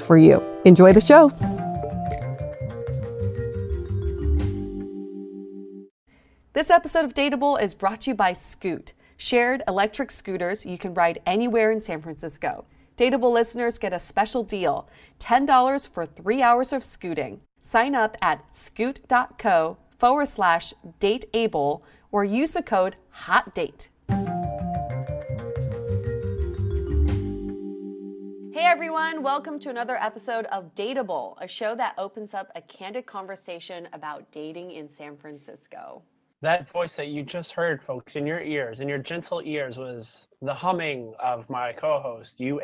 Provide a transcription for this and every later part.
for you. Enjoy the show. This episode of Dateable is brought to you by Scoot, shared electric scooters you can ride anywhere in San Francisco. Dateable listeners get a special deal $10 for three hours of scooting. Sign up at scoot.co forward slash dateable or use the code HOTDATE. Hey everyone, welcome to another episode of Dateable, a show that opens up a candid conversation about dating in San Francisco. That voice that you just heard, folks, in your ears, in your gentle ears, was the humming of my co host, Yue.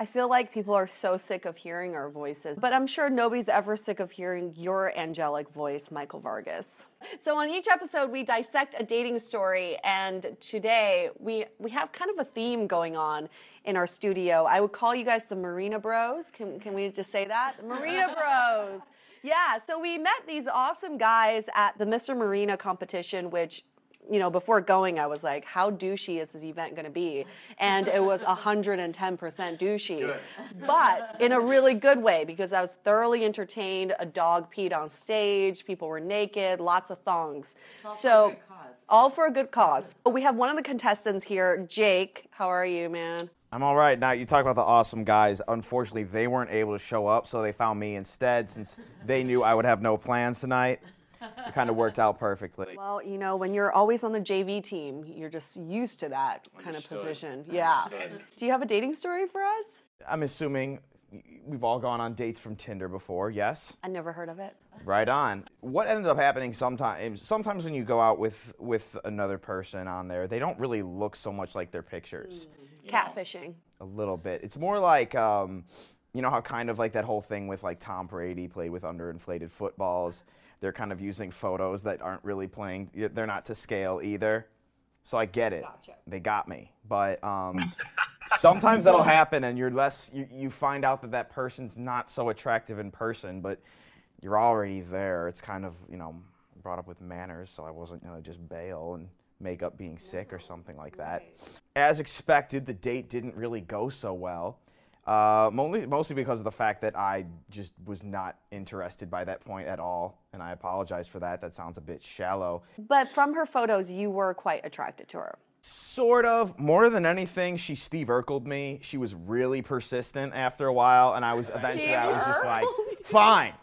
I feel like people are so sick of hearing our voices, but I'm sure nobody's ever sick of hearing your angelic voice, Michael Vargas. So on each episode we dissect a dating story and today we we have kind of a theme going on in our studio. I would call you guys the Marina Bros. Can can we just say that? Marina Bros. Yeah, so we met these awesome guys at the Mr. Marina competition which you know, before going, I was like, how douchey is this event going to be? And it was 110% douchey, good. but in a really good way because I was thoroughly entertained. A dog peed on stage, people were naked, lots of thongs. so, for all for a good cause. We have one of the contestants here, Jake. How are you, man? I'm all right. Now, you talk about the awesome guys. Unfortunately, they weren't able to show up, so they found me instead since they knew I would have no plans tonight it kind of worked out perfectly. Well, you know, when you're always on the JV team, you're just used to that kind of position. Yeah. Do you have a dating story for us? I'm assuming we've all gone on dates from Tinder before, yes? I never heard of it. Right on. What ended up happening sometimes sometimes when you go out with with another person on there, they don't really look so much like their pictures. Mm. Catfishing. A little bit. It's more like um, you know how kind of like that whole thing with like Tom Brady played with underinflated footballs they're kind of using photos that aren't really playing. They're not to scale either. So I get it. Gotcha. They got me. But um, sometimes that'll happen, and you're less. You, you find out that that person's not so attractive in person, but you're already there. It's kind of you know brought up with manners, so I wasn't gonna just bail and make up being sick or something like that. As expected, the date didn't really go so well. Uh, mostly, mostly because of the fact that I just was not interested by that point at all, and I apologize for that. That sounds a bit shallow. But from her photos, you were quite attracted to her. Sort of. More than anything, she Steve Urkeled me. She was really persistent after a while, and I was eventually I was just like, fine.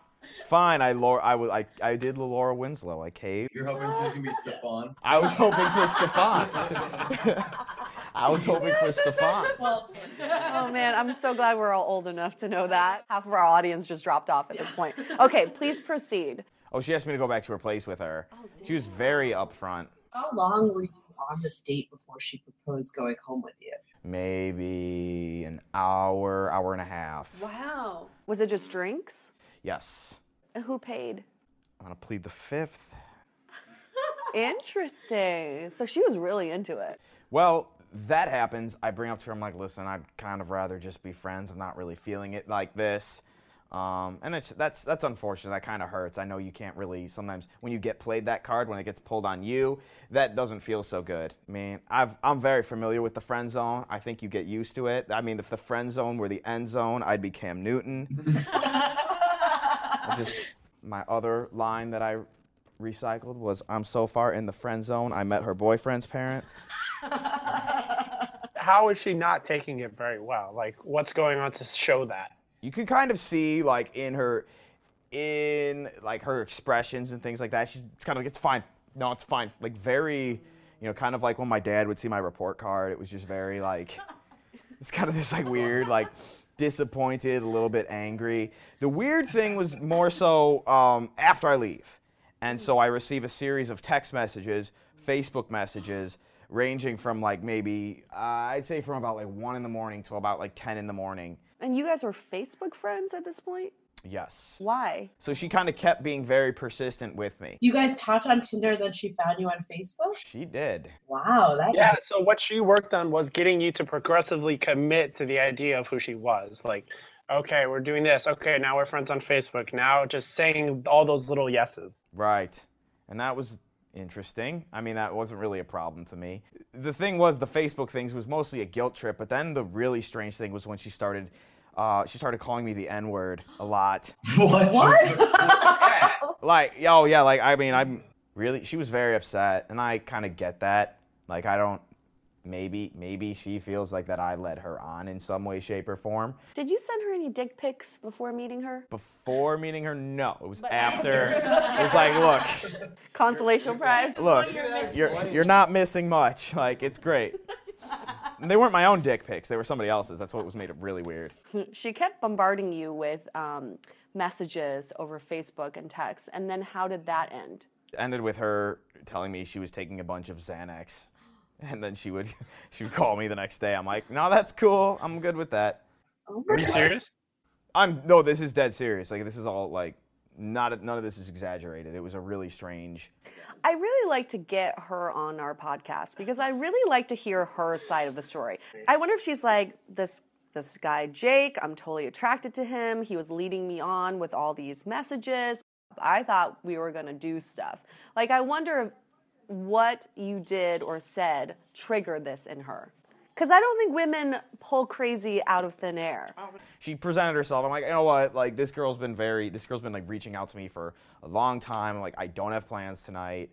Fine, I Laura, I was I, I did the Laura Winslow. I caved. You're hoping she's gonna be Stefan. I was hoping for Stefan. I was hoping for Stefan. Well, oh man, I'm so glad we're all old enough to know that. Half of our audience just dropped off at this point. Okay, please proceed. Oh, she asked me to go back to her place with her. Oh, she was very upfront. How long were you on this date before she proposed going home with you? Maybe an hour, hour and a half. Wow. Was it just drinks? Yes. And who paid? I'm gonna plead the fifth. Interesting. So she was really into it. Well, that happens, I bring up to her, I'm like, listen, I'd kind of rather just be friends. I'm not really feeling it like this. Um, and that's, that's, that's unfortunate. That kind of hurts. I know you can't really, sometimes when you get played that card, when it gets pulled on you, that doesn't feel so good. I mean, I've, I'm very familiar with the friend zone. I think you get used to it. I mean, if the friend zone were the end zone, I'd be Cam Newton. just my other line that I recycled was I'm so far in the friend zone, I met her boyfriend's parents. How is she not taking it very well? Like, what's going on to show that? You can kind of see, like, in her, in like her expressions and things like that. She's kind of like, it's fine. No, it's fine. Like, very, You know, kind of like when my dad would see my report card, it was just very like, it's kind of this like weird, like disappointed, a little bit angry. The weird thing was more so um, after I leave. And so I receive a series of text messages, Facebook messages, ranging from like maybe, uh, I'd say from about like 1 in the morning till about like 10 in the morning. And you guys were Facebook friends at this point? Yes. Why? So she kind of kept being very persistent with me. You guys talked on Tinder, then she found you on Facebook? She did. Wow, that Yeah, is so what she worked on was getting you to progressively commit to the idea of who she was. Like, okay, we're doing this. Okay, now we're friends on Facebook. Now just saying all those little yeses. Right. And that was interesting. I mean, that wasn't really a problem to me. The thing was, the Facebook things was mostly a guilt trip, but then the really strange thing was when she started. Uh, she started calling me the N word a lot. What? What? Like, oh yeah, like I mean, I'm really. She was very upset, and I kind of get that. Like, I don't. Maybe, maybe she feels like that I led her on in some way, shape, or form. Did you send her any dick pics before meeting her? Before meeting her, no. It was after. it was like, look, Consolation prize? look, you're you're not missing much. Like, it's great. And they weren't my own dick pics; they were somebody else's. That's what was made it really weird. She kept bombarding you with um, messages over Facebook and text. And then how did that end? It ended with her telling me she was taking a bunch of Xanax, and then she would she would call me the next day. I'm like, no, that's cool. I'm good with that. Oh Are you serious? I'm no, this is dead serious. Like this is all like not none of this is exaggerated. It was a really strange. I really like to get her on our podcast because I really like to hear her side of the story. I wonder if she's like this this guy Jake, I'm totally attracted to him. He was leading me on with all these messages. I thought we were going to do stuff. Like I wonder if what you did or said triggered this in her. Cuz I don't think women pull crazy out of thin air. She presented herself. I'm like, you know what? Like this girl's been very. This girl's been like reaching out to me for a long time. I'm like, I don't have plans tonight.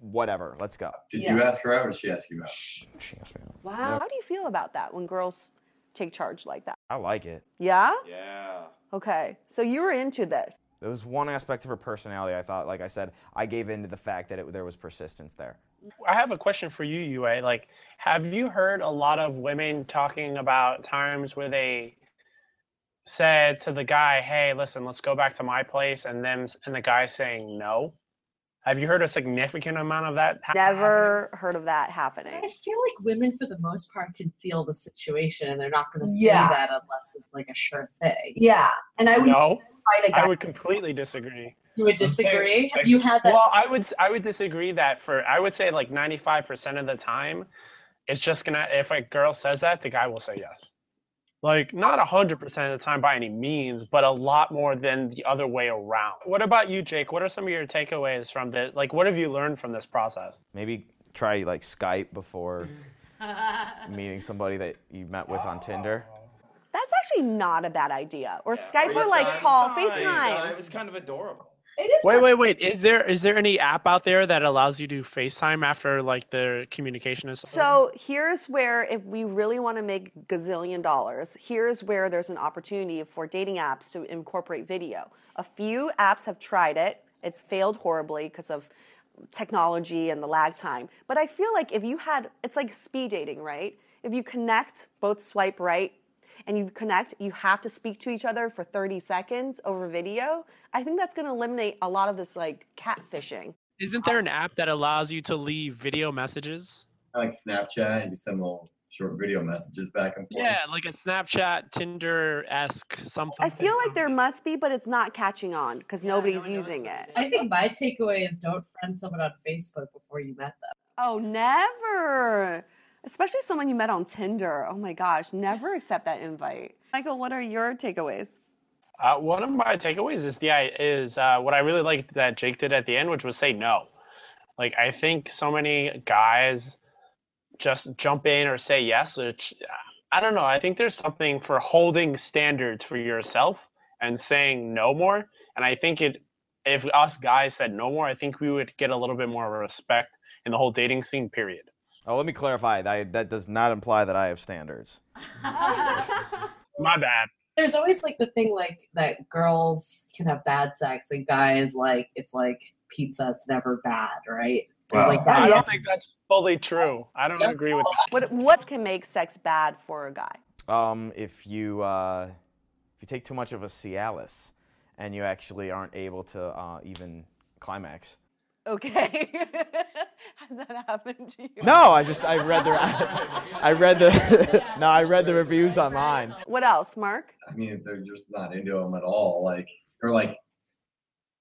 Whatever. Let's go. Did Yeah. you ask her out or did she ask you out? She asked me. out. Wow. How do you feel about that when girls take charge like that? I like it. Yeah? Yeah. Okay. So you were into this. There was one aspect of her personality. I thought, like I said, I gave in to the fact that it, there was persistence there. I have a question for you, Yue. Like, have you heard a lot of women talking about times where they said to the guy, "Hey, listen, let's go back to my place," and them and the guy saying no? Have you heard a significant amount of that? ha- Never heard of that happening. I feel like women, for the most part, can feel the situation, and they're not going to Yeah. say that unless it's like a sure thing. Yeah, and I would? No, fight a guy. I would completely disagree. You would disagree? Have you had that? Well, I would I would disagree that for I would say like 95% of the time, it's just gonna if a girl says that, the guy will say yes. Like not 100% of the time by any means, but a lot more than the other way around. What about you, Jake? What are some of your takeaways from this? Like, what have you learned from this process? Maybe try like Skype before meeting somebody that you met with on Tinder. That's actually not a bad idea. Or Skype or like call, FaceTime. It was kind of adorable. It is Wait, wait, wait. Is there is there any app out there that allows you to FaceTime after like the communication is? So here's where, if we really want to make gazillion dollars, here's where there's an opportunity for dating apps to incorporate video. A few apps have tried it. It's failed horribly because of technology and the lag time. But I feel like if you had, it's like speed dating, right? If you connect, both swipe right, and you connect, you have to speak to each other for 30 seconds over video. I think that's going to eliminate a lot of this like catfishing. Isn't there an app that allows you to leave video messages? Like Snapchat, you send little short video messages back and forth. Yeah, like a Snapchat, Tinder esque something. I feel like there must be, but it's not catching on because Yeah, nobody's no one knows using it. I think my takeaway is don't friend someone on Facebook before you met them. Oh, never. Especially someone you met on Tinder. Oh my gosh, never accept that invite. Michael, what are your takeaways? Uh, one of my takeaways is the is uh, what I really liked that Jake did at the end, which was say no. Like I think so many guys just jump in or say yes, which I don't know. I think there's something for holding standards for yourself and saying no more. And I think it, if us guys said no more, I think we would get a little bit more respect in the whole dating scene. Period. Oh, let me clarify. That, that does not imply that I have standards. My bad. There's always like the thing like that girls can have bad sex and guys like it's like pizza, it's never bad, right? There's Wow. like I don't think that's fully true. I don't Yep. agree with What what can make sex bad for a guy? Um, if you uh, if you take too much of a Cialis, and you actually aren't able to uh, even climax. Okay. Has that happened to you? No, I just I read the I read the no I read the reviews online. What else, Mark? I mean, if they're just not into them at all, like or like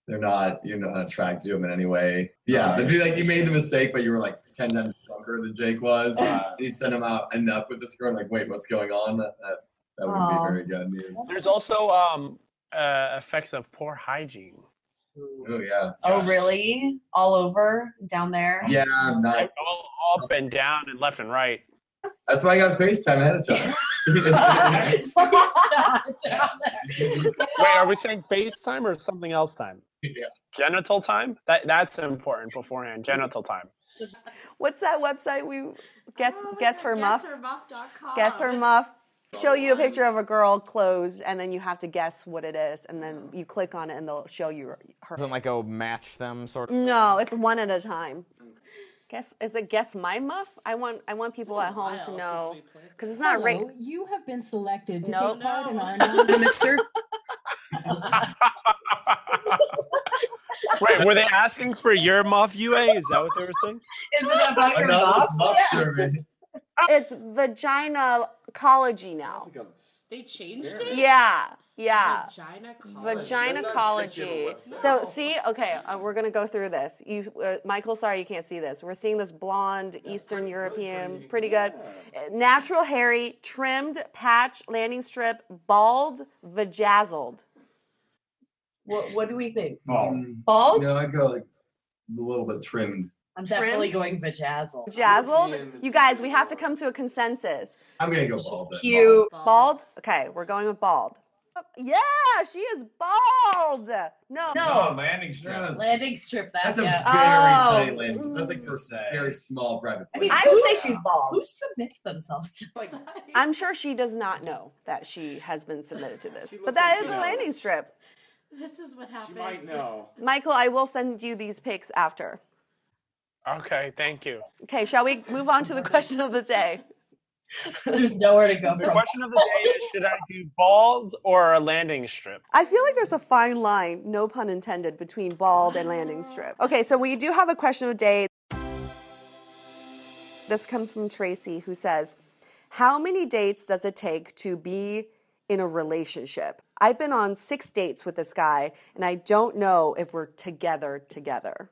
they're not you're not attracted to them in any way. Yeah, it'd be like you made the mistake, but you were like ten times younger than Jake was. and you sent him out end up with this girl, and like, wait, what's going on? That that's, that wouldn't Aw. be very good news. There's also um, uh, effects of poor hygiene. Oh yeah. Oh, really? All over down there? Yeah, I'm not. Like, all up and down and left and right. That's why I got FaceTime ahead of time. Wait, are we saying FaceTime or something else time? Yeah. Genital time? That that's important beforehand. Genital time. What's that website we guess Oh, guess her muff? Guesshermuff.com. Guess her muff. Show you a picture of a girl clothes, and then you have to guess what it is, and then you click on it, and they'll show you her. Doesn't like go match them sort of. No, it's one at a time. Guess is it guess my muff? I want I want people at home to know because it's not right. Hello, you have been selected to Nope. take part in our anonymous survey. Wait, were they asking for your muff Yue? Is that what they were saying? Is it about your Another mouth? muff Yeah. survey. It's vaginacology now. They changed it? Yeah, yeah. Vagina Vaginacology. So see, okay, uh, we're gonna go through this. You, uh, Michael, sorry you can't see this. We're seeing this blonde Eastern European, pretty good, Uh, natural, hairy, trimmed, patch, landing strip, bald, vajazzled. What, what do we think? Bald. Bald? No, I'd go like a little bit trimmed. I'm definitely Trimmed? going vajazzle. Vajazzled. You guys, we have to come to a consensus. I'm gonna go She's bald. then. cute. Bald. Okay, we're going with bald. Oh, yeah, she is bald. No. No, landing strip. Yeah, Landing strip, that's, That's a very yeah. tiny Oh. lens. That's like mm. for very small private. I mean, I would say she's bald. Who submits themselves to like I'm sure she does not know that she has been submitted to this, but looks that like is a knows. landing strip. This is what happens. She might know. Michael, I will send you these pics after. Okay, thank you. Okay, shall we move on to the question of the day? there's nowhere to go The from. question of the day is should I do bald or a landing strip? I feel like there's a fine line, no pun intended, between bald and landing strip. Okay, so we do have a question of the day. This comes from Tracy, who says, How many dates does it take to be in a relationship? I've been on six dates with this guy, and I don't know if we're together together.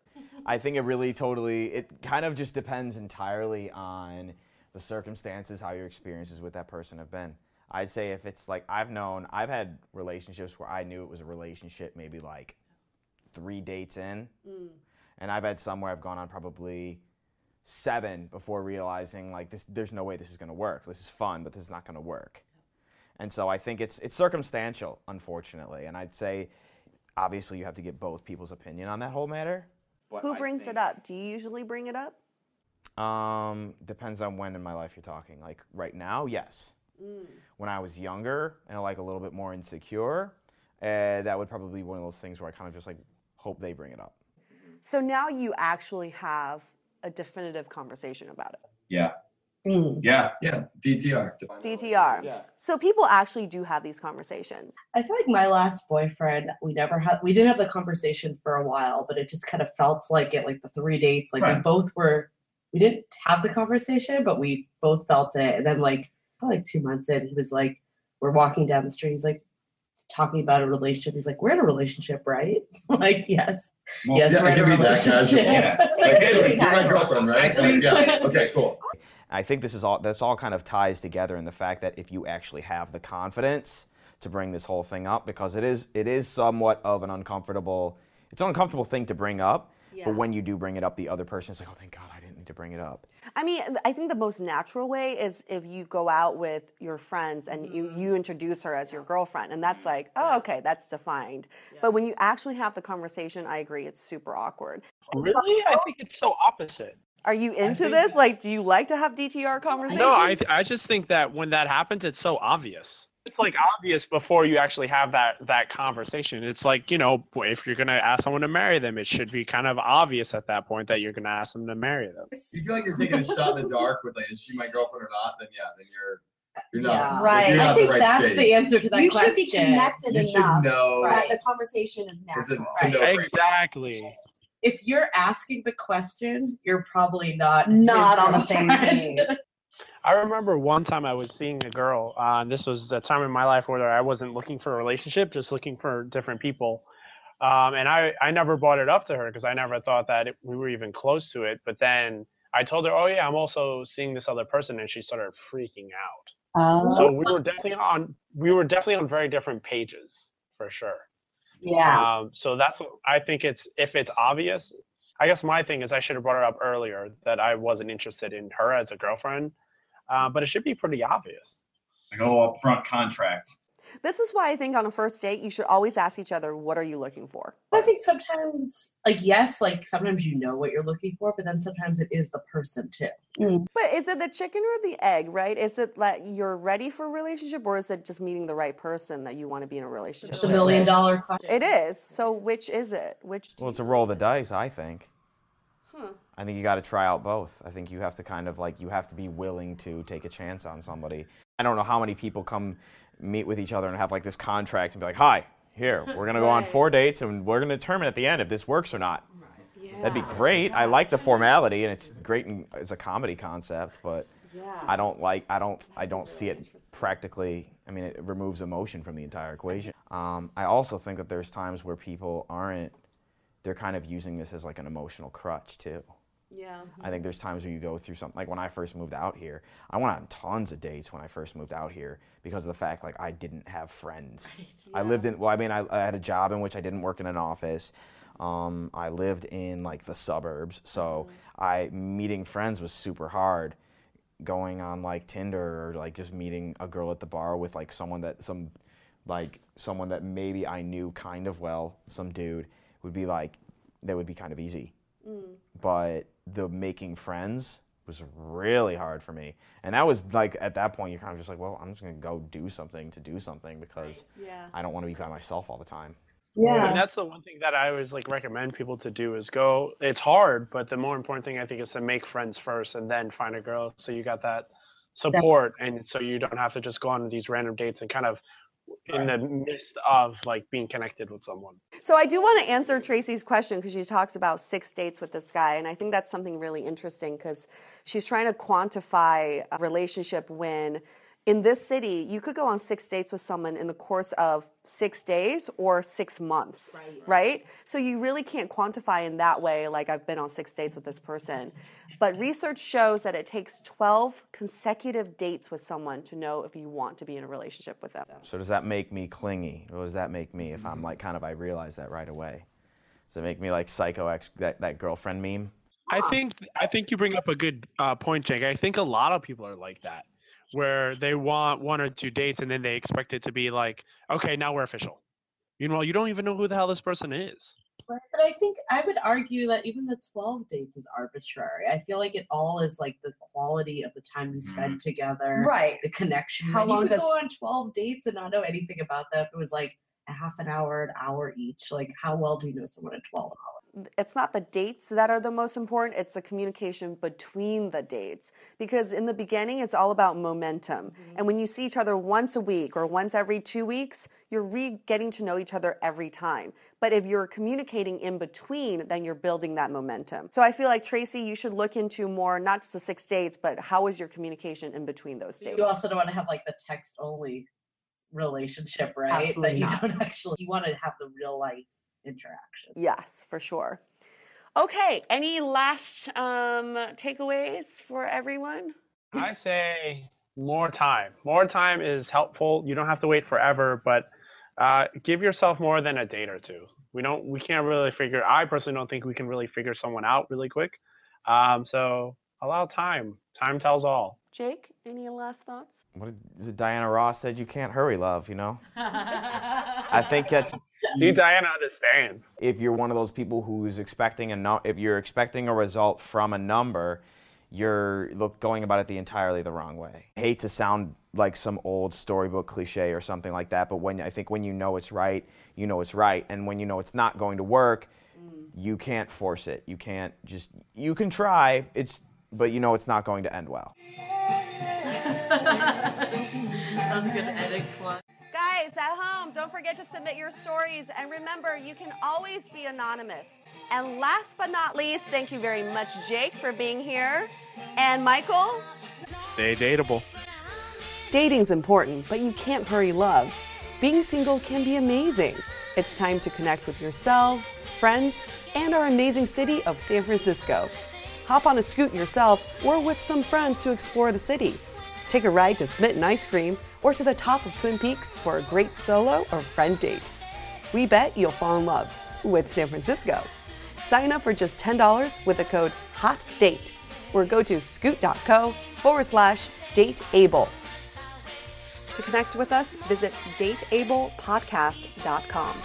I think it really totally, it kind of just depends entirely on the circumstances, how your experiences with that person have been. I'd say if it's like, I've known, I've had relationships where I knew it was a relationship maybe like three dates in. Mm. And I've had some where I've gone on probably seven before realizing like this, there's no way this is going to work. This is fun, but this is not going to work. And so I think it's it's circumstantial, unfortunately. And I'd say, obviously, you have to get both people's opinion on that whole matter. But Who I brings it up? Do you usually bring it up? Um, depends on when in my life you're talking. Like right now, yes. When I was younger and like a little bit more insecure, uh, that would probably be one of those things where I kind of just like hope they bring it up. So now you actually have a definitive conversation about it. Yeah. Mm. Yeah. Yeah, DTR. DTR. Yeah. So people actually do have these conversations. I feel like my last boyfriend, we never had, we didn't have the conversation for a while, but it just kind of felt like it, like the three dates, like we both were, we didn't have the conversation, but we both felt it. And then like, probably like two months in, he was like, we're walking down the street. He's like, talking about a relationship. He's like, we're in a relationship, right? like, yes. Well, yes, yeah, we're in a can be that casual. relationship. Yeah. Like, hey, Pretty you're my girlfriend, right? I think- yeah. Okay, cool. I think this is all that's all kind of ties together in the fact that if you actually have the confidence to bring this whole thing up, because it is it is somewhat of an uncomfortable it's an uncomfortable thing to bring up. Yeah. But when you do bring it up, the other person is like, oh, thank God I didn't need to bring it up. I mean, I think the most natural way is if you go out with your friends and you, mm-hmm. you introduce her as your girlfriend, and that's mm-hmm. like, oh, okay, that's defined. But when you actually have the conversation, I agree, it's super awkward. Really? I think it's so opposite. Are you into think this? Like, do you like to have DTR conversations? No, I I just think that when that happens, it's so obvious. It's like obvious before you actually have that that conversation. It's like you know, if you're gonna ask someone to marry them, it should be kind of obvious at that point that you're gonna ask them to marry them. You feel like you're taking a shot in the dark with like, is she my girlfriend or not? Then yeah, then you're you're not. Yeah. Right. You're I think the right that's stage. the answer to that you question. should be connected You should enough know. that Right. the conversation is Is natural. right? Exactly. If you're asking the question, you're probably not Not on the same page. I remember one time I was seeing a girl. Uh, and this was a time in my life where I wasn't looking for a relationship, just looking for different people. Um, and I, I never brought it up to her because I never thought that it, we were even close to it. But then I told her, "Oh yeah, I'm also seeing this other person," and she started freaking out. Oh. So we were definitely on we were definitely on very different pages for sure. Yeah. Um, so that's what I think it's if it's obvious. I guess my thing is I should have brought it up earlier that I wasn't interested in her as a girlfriend, uh, but it should be pretty obvious. Like a little upfront contract. This is why I think on a first date, you should always ask each other, what are you looking for? I think sometimes, like, yes, like sometimes you know what you're looking for, but then sometimes it is the person too. Mm. But is it the chicken or the egg, right? Is it that you're ready for a relationship or is it just meeting the right person that you want to be in a relationship It's the with? million dollar question. It is. So which is it? Which Well, it's a roll of the dice, I think. Huh. I think you got to try out both. I think you have to kind of like you have to be willing to take a chance on somebody. I don't know how many people come meet with each other and have like this contract and be like, "Hi, here, we're gonna go on four dates and we're gonna determine at the end if this works or not." That'd be Yeah. great. I like the formality and it's great in, as a comedy concept, but Yeah. I don't like I don't I don't see it practically. I mean, it removes emotion from the entire equation. Um, I also think that there's times where people aren't. They're kind of using this as like an emotional crutch too. Yeah. I think there's times when you go through something like when I first moved out here. I went on tons of dates when I first moved out here because of the fact like I didn't have friends. I lived in well, I mean, I, I had a job in which I didn't work in an office. Um, I lived in like the suburbs, so I meeting friends was super hard. Going on like Tinder or like just meeting a girl at the bar with like someone that some like someone that maybe I knew kind of well, some dude would be like that would be kind of easy but the making friends was really hard for me. And that was like at that point you're kind of just like, well, I'm just gonna go do something to do something because Yeah. I don't want to be by myself all the time. Yeah. And that's the one thing that I always like recommend people to do is go. It's hard, but the more important thing I think is to make friends first and then find a girl. So you got that support, and so you don't have to just go on these random dates and kind of in the midst of like being connected with someone. So I do want to answer Tracy's question because she talks about six dates with this guy, and I think that's something really interesting because she's trying to quantify a relationship when in this city you could go on six dates with someone in the course of six days or six months, right? So you really can't quantify in that way, like I've been on six dates with this person. But research shows that it takes 12 consecutive dates with someone to know if you want to be in a relationship with them. So does that make me clingy? Or does that make me if I'm like kind of I realize that right away? Does it make me like psycho ex that, that girlfriend meme? I think I think you bring up a good uh, point, Jake. I think a lot of people are like that, where they want one or two dates and then they expect it to be like, okay, now we're official. Meanwhile, you don't even know who the hell this person is. But I think I would argue that even the 12 dates is arbitrary. I feel like it all is like the quality of the time you spend mm-hmm. together, Right. the connection. How And you long could does- go on 12 dates and not know anything about them? It was like a half an hour, an hour each, like how well do you know someone in 12 hours? It's not the dates that are the most important it's the communication between the dates. Because in the beginning it's all about momentum. Mm-hmm. And when you see each other once a week or once every two weeks you're re getting to know each other every time. But if you're communicating in between then you're building that momentum. So i feel like tracy you should look into more not just the six dates but how is your communication in between those dates? You also don't want to have like the text only relationship, right? Absolutely that you not. don't actually, you want to have the real life interaction. yes for sure okay any last um, takeaways for everyone I say more time. More time is helpful. You don't have to wait forever, but uh, give yourself more than a date or two. We don't. We can't really figure. I personally don't think we can really figure someone out really quick. Um, so allow time. Time tells all. Jake, any last thoughts? What is it? Diana Ross said, "You can't hurry, love." You know. I think that's See, Diana understands. if you're one of those people who's expecting a no, if you're expecting a result from a number, you're look going about it the entirely the wrong way. I hate to sound like some old storybook cliche or something like that, but when I think when you know it's right, you know it's right, and when you know it's not going to work, mm. you can't force it. You can't just you can try. It's but you know it's not going to end well. That was a good edit one. Guys at home, don't forget to submit your stories. And remember, you can always be anonymous. And last but not least, thank you very much, Jake, for being here. And Michael, Stay dateable. dating's important, but you can't hurry love. Being single can be amazing. It's time to connect with yourself, friends, and our amazing city of San Francisco. Hop on a scoot yourself or with some friends to explore the city. Take a ride to Smitten Ice Cream or to the top of Twin Peaks for a great solo or friend date. We bet you'll fall in love with San Francisco. Sign up for just $10 with the code HOTDATE or go to scoot.co forward slash dateable. To connect with us, visit dateablepodcast.com.